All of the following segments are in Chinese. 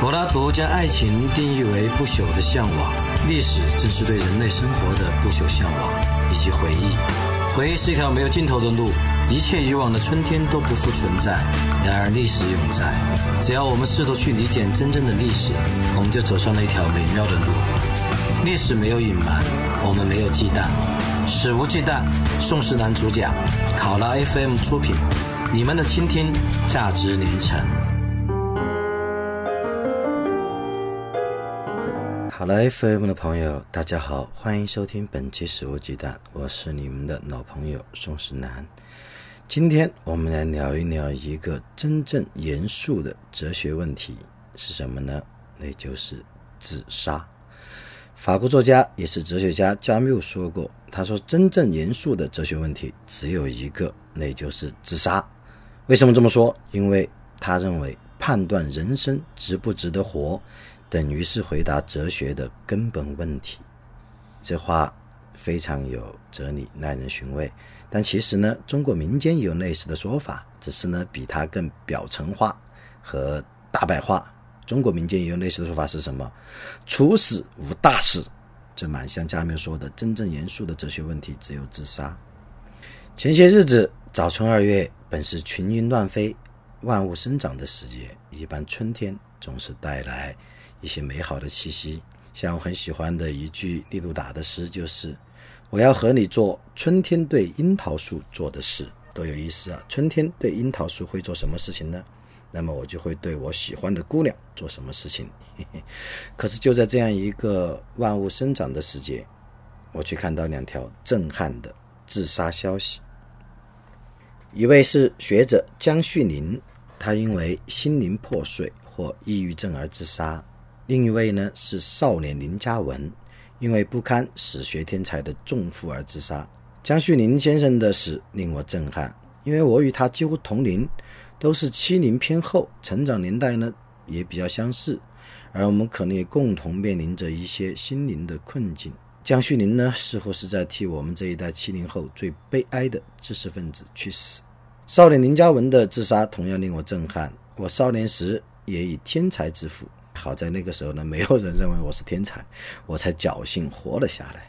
柏拉图将爱情定义为不朽的向往，历史正是对人类生活的不朽向往以及回忆。回忆是一条没有尽头的路，一切以往的春天都不复存在。然而历史永在，只要我们试图去理解真正的历史，我们就走上了一条美妙的路。历史没有隐瞒，我们没有忌惮，史无忌惮。宋时男主讲，考拉 FM 出品，你们的倾听价值连城。好了，FM 的朋友，大家好，欢迎收听本期《食物鸡蛋》，我是你们的老朋友宋世南。今天我们来聊一聊一个真正严肃的哲学问题是什么呢？那就是自杀。法国作家也是哲学家加缪说过，他说真正严肃的哲学问题只有一个，那就是自杀。为什么这么说？因为他认为判断人生值不值得活。等于是回答哲学的根本问题，这话非常有哲理，耐人寻味。但其实呢，中国民间也有类似的说法，只是呢比它更表层化和大白话。中国民间也有类似的说法是什么？处死无大事，这蛮像加缪说的，真正严肃的哲学问题只有自杀。前些日子早春二月，本是群莺乱飞、万物生长的时节，一般春天总是带来。一些美好的气息，像我很喜欢的一句利鲁达的诗，就是“我要和你做春天对樱桃树做的事”，多有意思啊！春天对樱桃树会做什么事情呢？那么我就会对我喜欢的姑娘做什么事情？可是就在这样一个万物生长的时节，我却看到两条震撼的自杀消息。一位是学者江旭林，他因为心灵破碎或抑郁症而自杀。另一位呢是少年林嘉文，因为不堪史学天才的重负而自杀。江绪林先生的死令我震撼，因为我与他几乎同龄，都是七零偏后，成长年代呢也比较相似，而我们可能也共同面临着一些心灵的困境。江绪林呢似乎是在替我们这一代七零后最悲哀的知识分子去死。少年林嘉文的自杀同样令我震撼，我少年时也以天才之父。好在那个时候呢，没有人认为我是天才，我才侥幸活了下来。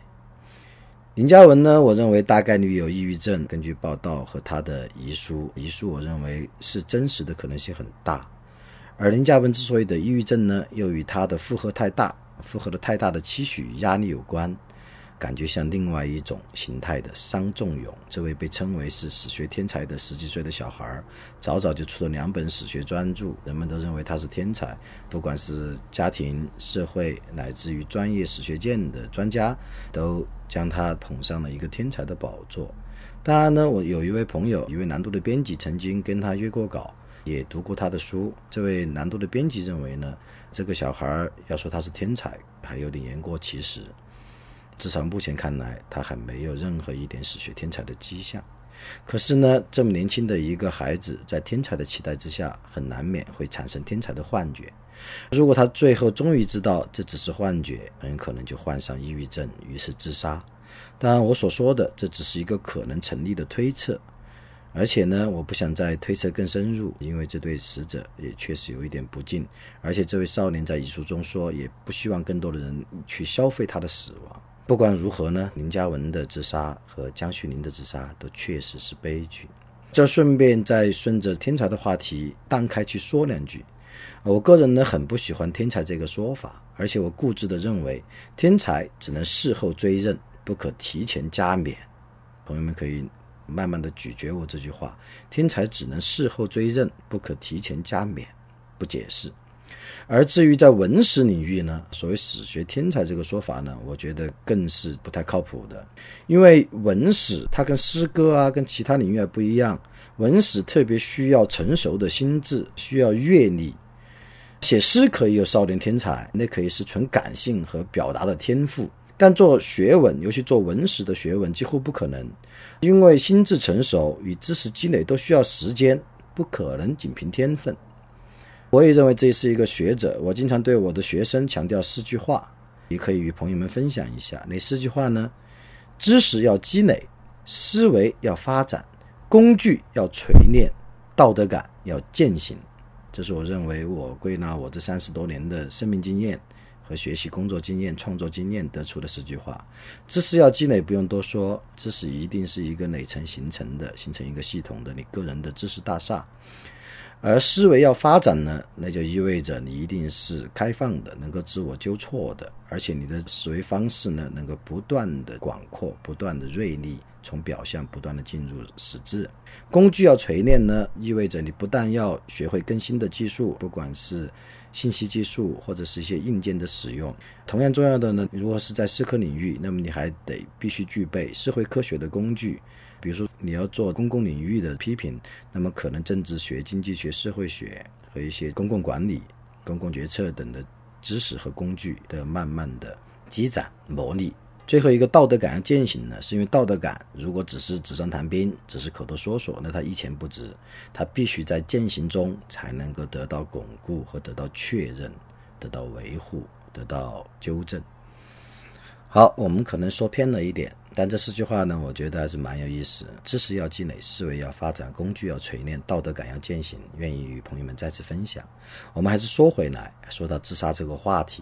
林嘉文呢，我认为大概率有抑郁症，根据报道和他的遗书，遗书我认为是真实的可能性很大。而林嘉文之所以得抑郁症呢，又与他的负荷太大、负荷的太大的期许压力有关。感觉像另外一种形态的伤仲永，这位被称为是史学天才的十几岁的小孩，早早就出了两本史学专著，人们都认为他是天才，不管是家庭、社会，乃至于专业史学界的专家，都将他捧上了一个天才的宝座。当然呢，我有一位朋友，一位南都的编辑，曾经跟他约过稿，也读过他的书。这位南都的编辑认为呢，这个小孩要说他是天才，还有点言过其实。至少目前看来，他还没有任何一点史学天才的迹象。可是呢，这么年轻的一个孩子，在天才的期待之下，很难免会产生天才的幻觉。如果他最后终于知道这只是幻觉，很可能就患上抑郁症，于是自杀。当然，我所说的这只是一个可能成立的推测，而且呢，我不想再推测更深入，因为这对死者也确实有一点不敬。而且，这位少年在遗书中说，也不希望更多的人去消费他的死亡。不管如何呢，林嘉文的自杀和江旭林的自杀都确实是悲剧。这顺便再顺着天才的话题荡开去说两句。我个人呢很不喜欢天才这个说法，而且我固执的认为天才只能事后追认，不可提前加冕。朋友们可以慢慢的咀嚼我这句话：天才只能事后追认，不可提前加冕。不解释。而至于在文史领域呢，所谓史学天才这个说法呢，我觉得更是不太靠谱的。因为文史它跟诗歌啊，跟其他领域还不一样。文史特别需要成熟的心智，需要阅历。写诗可以有少年天才，那可以是纯感性和表达的天赋。但做学问，尤其做文史的学问，几乎不可能，因为心智成熟与知识积累都需要时间，不可能仅凭天分。我也认为这是一个学者。我经常对我的学生强调四句话，你可以与朋友们分享一下。哪四句话呢？知识要积累，思维要发展，工具要锤炼，道德感要践行。这是我认为我归纳我这三十多年的生命经验和学习工作经验、创作经验得出的四句话：知识要积累，不用多说，知识一定是一个累层形成的，形成一个系统的你个人的知识大厦。而思维要发展呢，那就意味着你一定是开放的，能够自我纠错的，而且你的思维方式呢，能够不断的广阔，不断的锐利，从表象不断的进入实质。工具要锤炼呢，意味着你不但要学会更新的技术，不管是信息技术或者是一些硬件的使用。同样重要的呢，如果是在社科领域，那么你还得必须具备社会科学的工具。比如说，你要做公共领域的批评，那么可能政治学、经济学、社会学和一些公共管理、公共决策等的知识和工具的慢慢的积攒磨砺。最后一个道德感要践行呢，是因为道德感如果只是纸上谈兵，只是口头说说，那它一钱不值。它必须在践行中才能够得到巩固和得到确认、得到维护、得到纠正。好，我们可能说偏了一点，但这四句话呢，我觉得还是蛮有意思。知识要积累，思维要发展，工具要锤炼，道德感要践行。愿意与朋友们再次分享。我们还是说回来，说到自杀这个话题。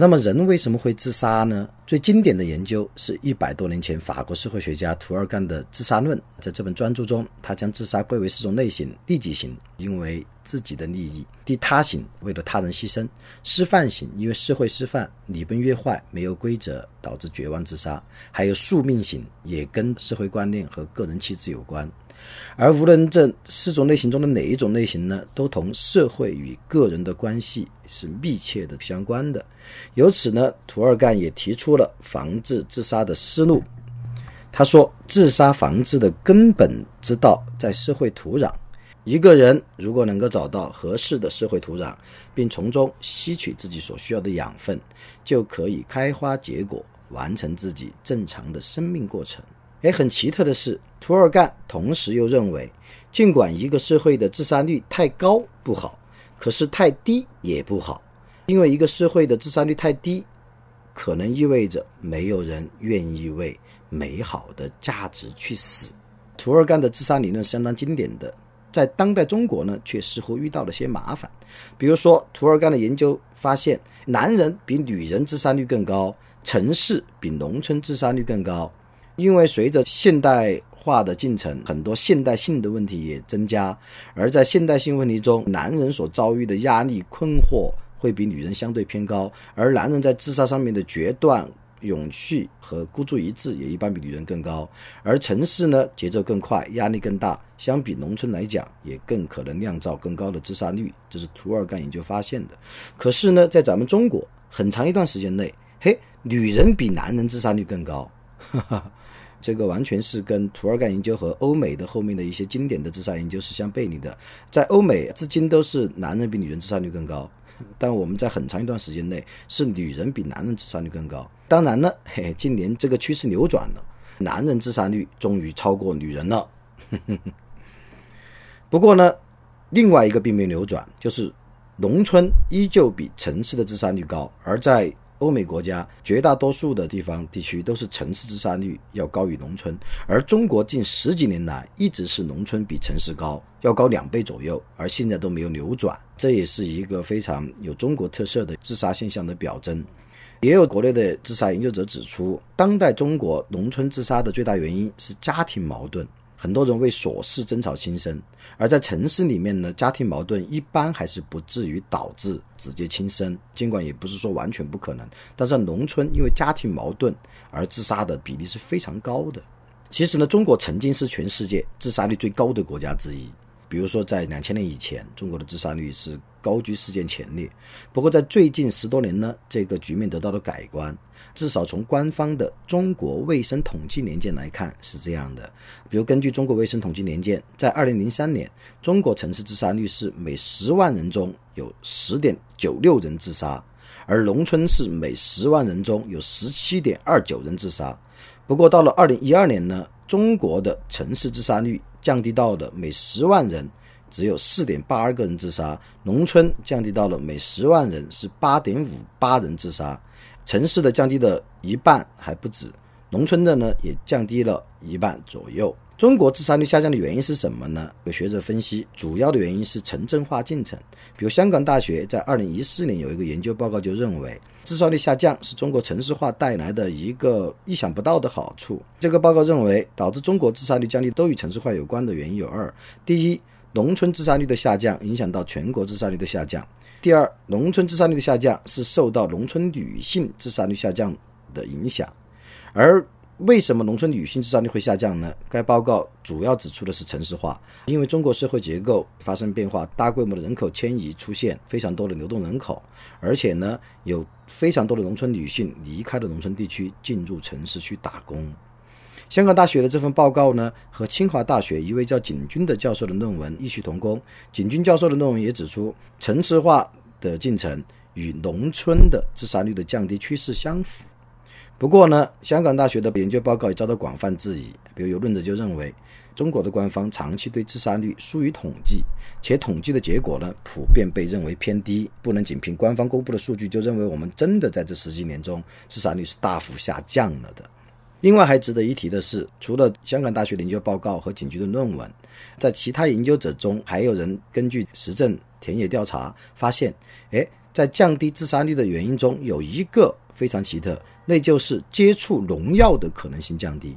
那么人为什么会自杀呢？最经典的研究是一百多年前法国社会学家涂尔干的《自杀论》。在这本专著中，他将自杀归为四种类型：利己型，因为自己的利益；利他型，为了他人牺牲；师范型，因为社会失范礼崩乐坏，没有规则，导致绝望自杀；还有宿命型，也跟社会观念和个人气质有关。而无论这四种类型中的哪一种类型呢，都同社会与个人的关系是密切的相关的。由此呢，涂尔干也提出了防治自杀的思路。他说，自杀防治的根本之道在社会土壤。一个人如果能够找到合适的社会土壤，并从中吸取自己所需要的养分，就可以开花结果，完成自己正常的生命过程。哎，很奇特的是，涂尔干同时又认为，尽管一个社会的自杀率太高不好，可是太低也不好，因为一个社会的自杀率太低，可能意味着没有人愿意为美好的价值去死。涂尔干的自杀理论相当经典的，在当代中国呢，却似乎遇到了些麻烦。比如说，涂尔干的研究发现，男人比女人自杀率更高，城市比农村自杀率更高。因为随着现代化的进程，很多现代性的问题也增加，而在现代性问题中，男人所遭遇的压力、困惑会比女人相对偏高，而男人在自杀上面的决断、勇气和孤注一掷也一般比女人更高。而城市呢，节奏更快，压力更大，相比农村来讲，也更可能酿造更高的自杀率，这是图尔干研究发现的。可是呢，在咱们中国，很长一段时间内，嘿，女人比男人自杀率更高。哈哈。这个完全是跟涂尔干研究和欧美的后面的一些经典的自杀研究是相背离的。在欧美，至今都是男人比女人自杀率更高，但我们在很长一段时间内是女人比男人自杀率更高。当然呢，嘿，近年这个趋势扭转了，男人自杀率终于超过女人了。不过呢，另外一个并没有扭转，就是农村依旧比城市的自杀率高，而在欧美国家绝大多数的地方地区都是城市自杀率要高于农村，而中国近十几年来一直是农村比城市高，要高两倍左右，而现在都没有扭转，这也是一个非常有中国特色的自杀现象的表征。也有国内的自杀研究者指出，当代中国农村自杀的最大原因是家庭矛盾。很多人为琐事争吵轻生，而在城市里面呢，家庭矛盾一般还是不至于导致直接轻生，尽管也不是说完全不可能。但是农村因为家庭矛盾而自杀的比例是非常高的。其实呢，中国曾经是全世界自杀率最高的国家之一。比如说，在两千年以前，中国的自杀率是高居世界前列。不过，在最近十多年呢，这个局面得到了改观。至少从官方的中国卫生统计年鉴来看是这样的。比如，根据中国卫生统计年鉴，在二零零三年，中国城市自杀率是每十万人中有十点九六人自杀，而农村是每十万人中有十七点二九人自杀。不过，到了二零一二年呢，中国的城市自杀率。降低到了每十万人只有四点八二个人自杀，农村降低到了每十万人是八点五八人自杀，城市的降低的一半还不止，农村的呢也降低了一半左右。中国自杀率下降的原因是什么呢？有学者分析，主要的原因是城镇化进程。比如香港大学在二零一四年有一个研究报告就认为，自杀率下降是中国城市化带来的一个意想不到的好处。这个报告认为，导致中国自杀率降低都与城市化有关的原因有二：第一，农村自杀率的下降影响到全国自杀率的下降；第二，农村自杀率的下降是受到农村女性自杀率下降的影响，而。为什么农村女性自杀率会下降呢？该报告主要指出的是城市化，因为中国社会结构发生变化，大规模的人口迁移出现，非常多的流动人口，而且呢，有非常多的农村女性离开了农村地区，进入城市去打工。香港大学的这份报告呢，和清华大学一位叫景军的教授的论文异曲同工。景军教授的论文也指出，城市化的进程与农村的自杀率的降低趋势相符。不过呢，香港大学的研究报告也遭到广泛质疑。比如有论者就认为，中国的官方长期对自杀率疏于统计，且统计的结果呢，普遍被认为偏低，不能仅凭官方公布的数据就认为我们真的在这十几年中自杀率是大幅下降了的。另外还值得一提的是，除了香港大学研究报告和警局的论文，在其他研究者中，还有人根据实证田野调查发现，哎，在降低自杀率的原因中有一个非常奇特。那就是接触农药的可能性降低，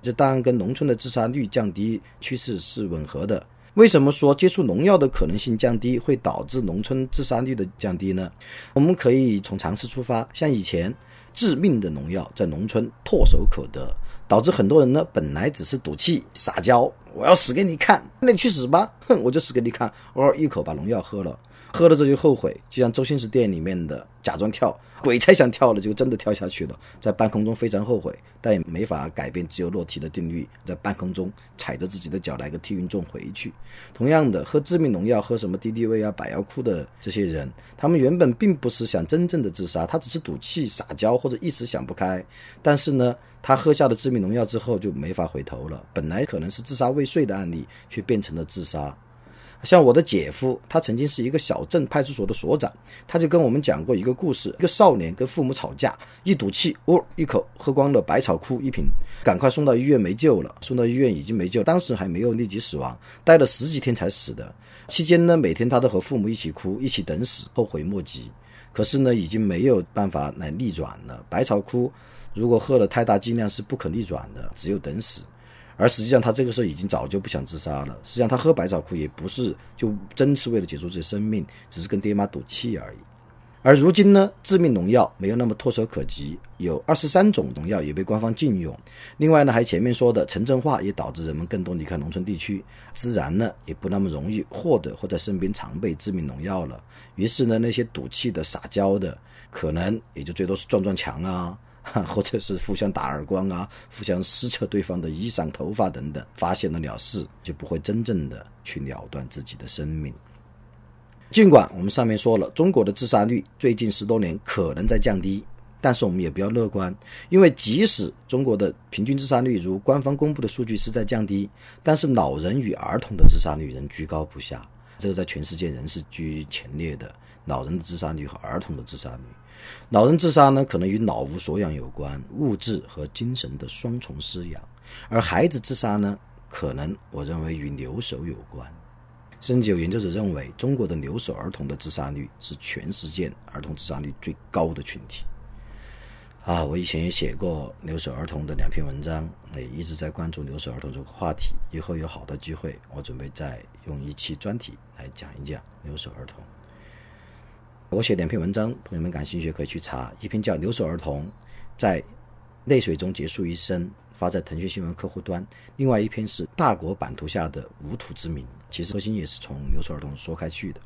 这当然跟农村的自杀率降低趋势是吻合的。为什么说接触农药的可能性降低会导致农村自杀率的降低呢？我们可以从常识出发，像以前致命的农药在农村唾手可得，导致很多人呢本来只是赌气撒娇，我要死给你看，那你去死吧，哼，我就死给你看，偶尔一口把农药喝了。喝了这就后悔，就像周星驰电影里面的假装跳，鬼才想跳了，就真的跳下去了，在半空中非常后悔，但也没法改变自由落体的定律，在半空中踩着自己的脚来个踢云重回去。同样的，喝致命农药、喝什么敌敌畏啊、百药库的这些人，他们原本并不是想真正的自杀，他只是赌气、撒娇或者一时想不开，但是呢，他喝下了致命农药之后就没法回头了，本来可能是自杀未遂的案例，却变成了自杀。像我的姐夫，他曾经是一个小镇派出所的所长，他就跟我们讲过一个故事：一个少年跟父母吵架，一赌气，哦，一口喝光了百草枯一瓶，赶快送到医院没救了。送到医院已经没救，当时还没有立即死亡，待了十几天才死的。期间呢，每天他都和父母一起哭，一起等死，后悔莫及。可是呢，已经没有办法来逆转了。百草枯如果喝了太大剂量是不可逆转的，只有等死。而实际上，他这个时候已经早就不想自杀了。实际上，他喝百草枯也不是就真是为了结束自己生命，只是跟爹妈赌气而已。而如今呢，致命农药没有那么唾手可及，有二十三种农药也被官方禁用。另外呢，还前面说的城镇化也导致人们更多离开农村地区，自然呢也不那么容易获得或在身边常备致命农药了。于是呢，那些赌气的、撒娇的，可能也就最多是撞撞墙啊。或者是互相打耳光啊，互相撕扯对方的衣裳、头发等等，发现了了事，就不会真正的去了断自己的生命。尽管我们上面说了，中国的自杀率最近十多年可能在降低，但是我们也不要乐观，因为即使中国的平均自杀率如官方公布的数据是在降低，但是老人与儿童的自杀率仍居高不下，这个在全世界仍是居前列的。老人的自杀率和儿童的自杀率。老人自杀呢，可能与脑无所养有关，物质和精神的双重失养；而孩子自杀呢，可能我认为与留守有关。甚至有研究者认为，中国的留守儿童的自杀率是全世界儿童自杀率最高的群体。啊，我以前也写过留守儿童的两篇文章，也一直在关注留守儿童这个话题。以后有好的机会，我准备再用一期专题来讲一讲留守儿童。我写两篇文章，朋友们感兴趣可以去查。一篇叫《留守儿童在泪水中结束一生》，发在腾讯新闻客户端；另外一篇是《大国版图下的无土之民》，其实核心也是从留守儿童说开去的。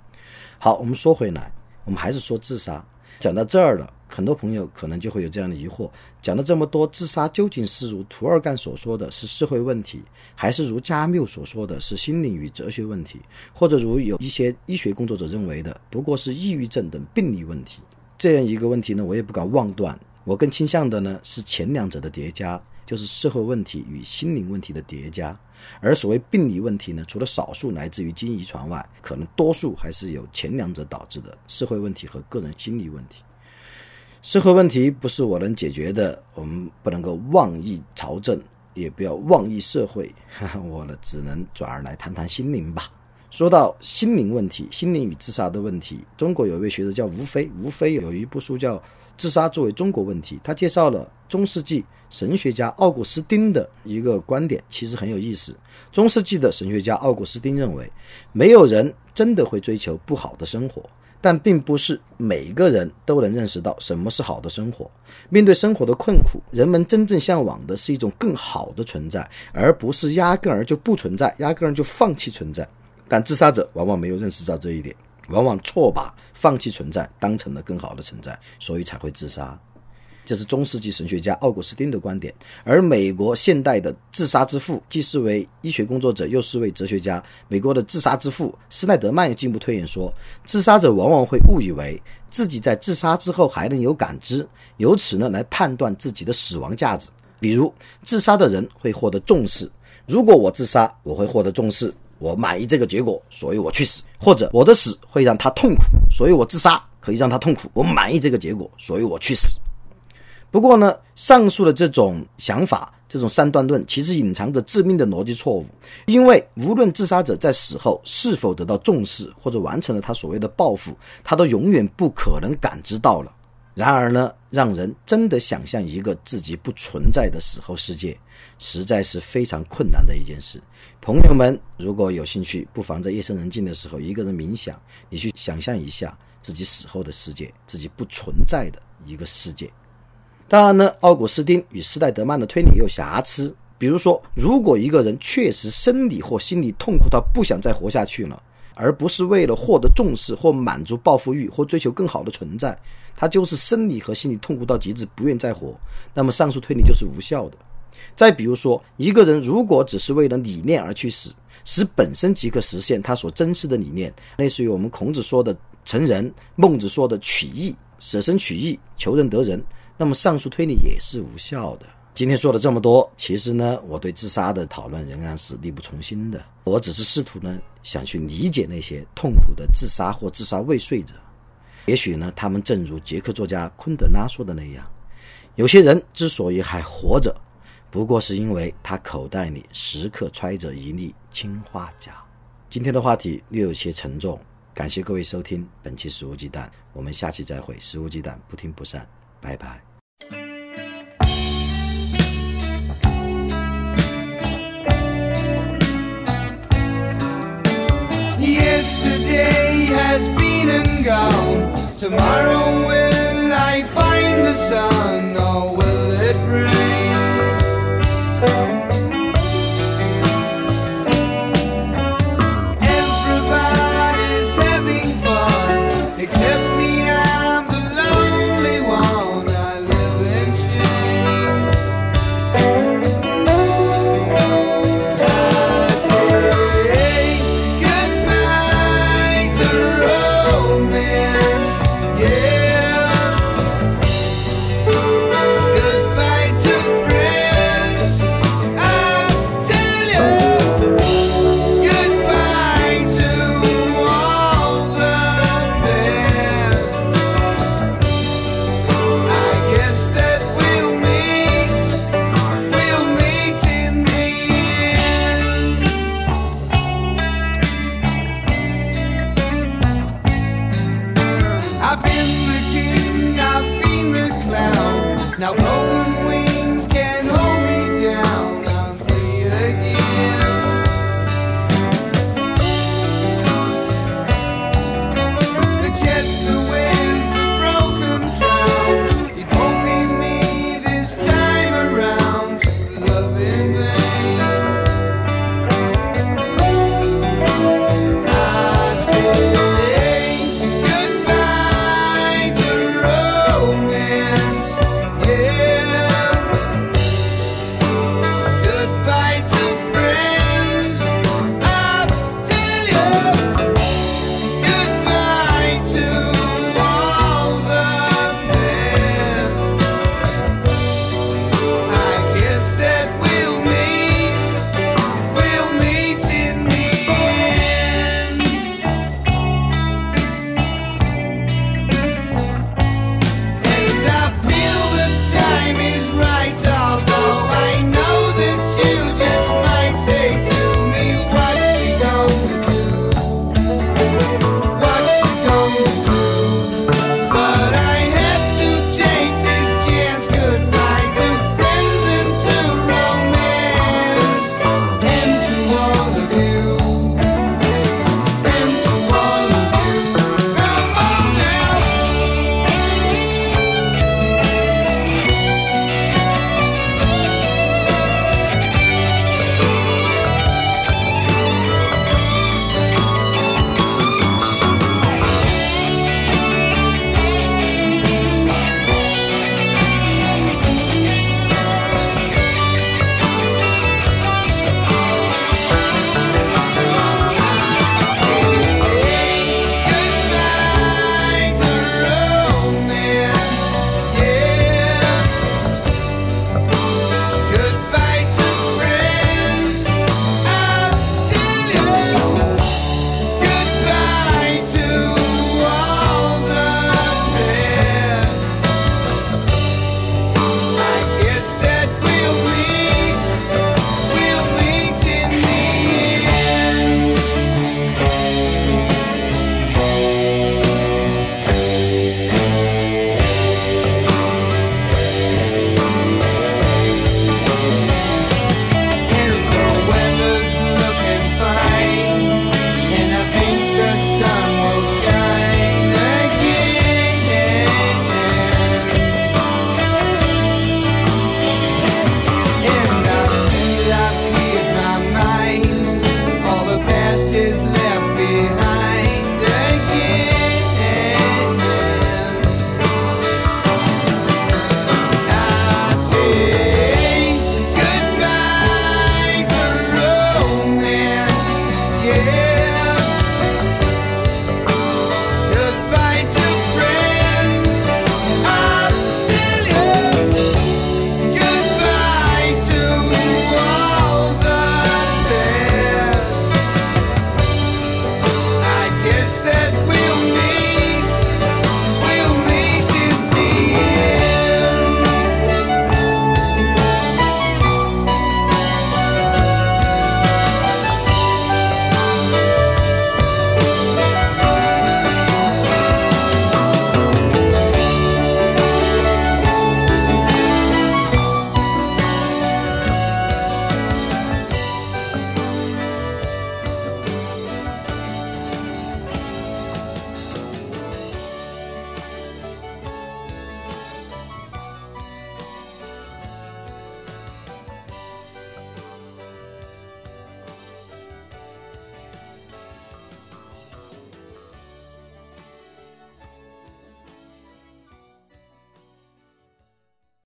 好，我们说回来，我们还是说自杀。讲到这儿了，很多朋友可能就会有这样的疑惑：讲了这么多，自杀究竟是如涂尔干所说的是社会问题，还是如加缪所说的是心灵与哲学问题，或者如有一些医学工作者认为的不过是抑郁症等病理问题？这样一个问题呢，我也不敢妄断。我更倾向的呢是前两者的叠加，就是社会问题与心灵问题的叠加。而所谓病理问题呢，除了少数来自于基因遗传外，可能多数还是由前两者导致的社会问题和个人心理问题。社会问题不是我能解决的，我们不能够妄议朝政，也不要妄议社会。哈 哈我呢，只能转而来谈谈心灵吧。说到心灵问题，心灵与自杀的问题，中国有一位学者叫吴飞，吴飞有一部书叫《自杀作为中国问题》，他介绍了中世纪神学家奥古斯丁的一个观点，其实很有意思。中世纪的神学家奥古斯丁认为，没有人真的会追求不好的生活，但并不是每个人都能认识到什么是好的生活。面对生活的困苦，人们真正向往的是一种更好的存在，而不是压根儿就不存在，压根儿就放弃存在。但自杀者往往没有认识到这一点，往往错把放弃存在当成了更好的存在，所以才会自杀。这是中世纪神学家奥古斯丁的观点。而美国现代的自杀之父，既是位医学工作者，又是位哲学家。美国的自杀之父施耐德曼进一步推演说，自杀者往往会误以为自己在自杀之后还能有感知，由此呢来判断自己的死亡价值。比如，自杀的人会获得重视，如果我自杀，我会获得重视。我满意这个结果，所以我去死；或者我的死会让他痛苦，所以我自杀可以让他痛苦。我满意这个结果，所以我去死。不过呢，上述的这种想法，这种三段论，其实隐藏着致命的逻辑错误。因为无论自杀者在死后是否得到重视，或者完成了他所谓的报复，他都永远不可能感知到了。然而呢，让人真的想象一个自己不存在的死后世界，实在是非常困难的一件事。朋友们，如果有兴趣，不妨在夜深人静的时候，一个人冥想，你去想象一下自己死后的世界，自己不存在的一个世界。当然呢，奥古斯丁与施耐德曼的推理也有瑕疵。比如说，如果一个人确实生理或心理痛苦到不想再活下去了，而不是为了获得重视或满足报复欲或追求更好的存在。他就是生理和心理痛苦到极致，不愿再活，那么上述推理就是无效的。再比如说，一个人如果只是为了理念而去死，使本身即可实现他所珍视的理念，类似于我们孔子说的成人，孟子说的取义，舍身取义，求仁得仁，那么上述推理也是无效的。今天说了这么多，其实呢，我对自杀的讨论仍然是力不从心的。我只是试图呢，想去理解那些痛苦的自杀或自杀未遂者。也许呢，他们正如捷克作家昆德拉说的那样，有些人之所以还活着，不过是因为他口袋里时刻揣着一粒氰化钾。今天的话题略有些沉重，感谢各位收听本期《食物鸡蛋》，我们下期再会，《食物鸡蛋》不听不散，拜拜。Yesterday has been and gone. Tomorrow will I find the sun I've been the king, I've been the clown. Now broken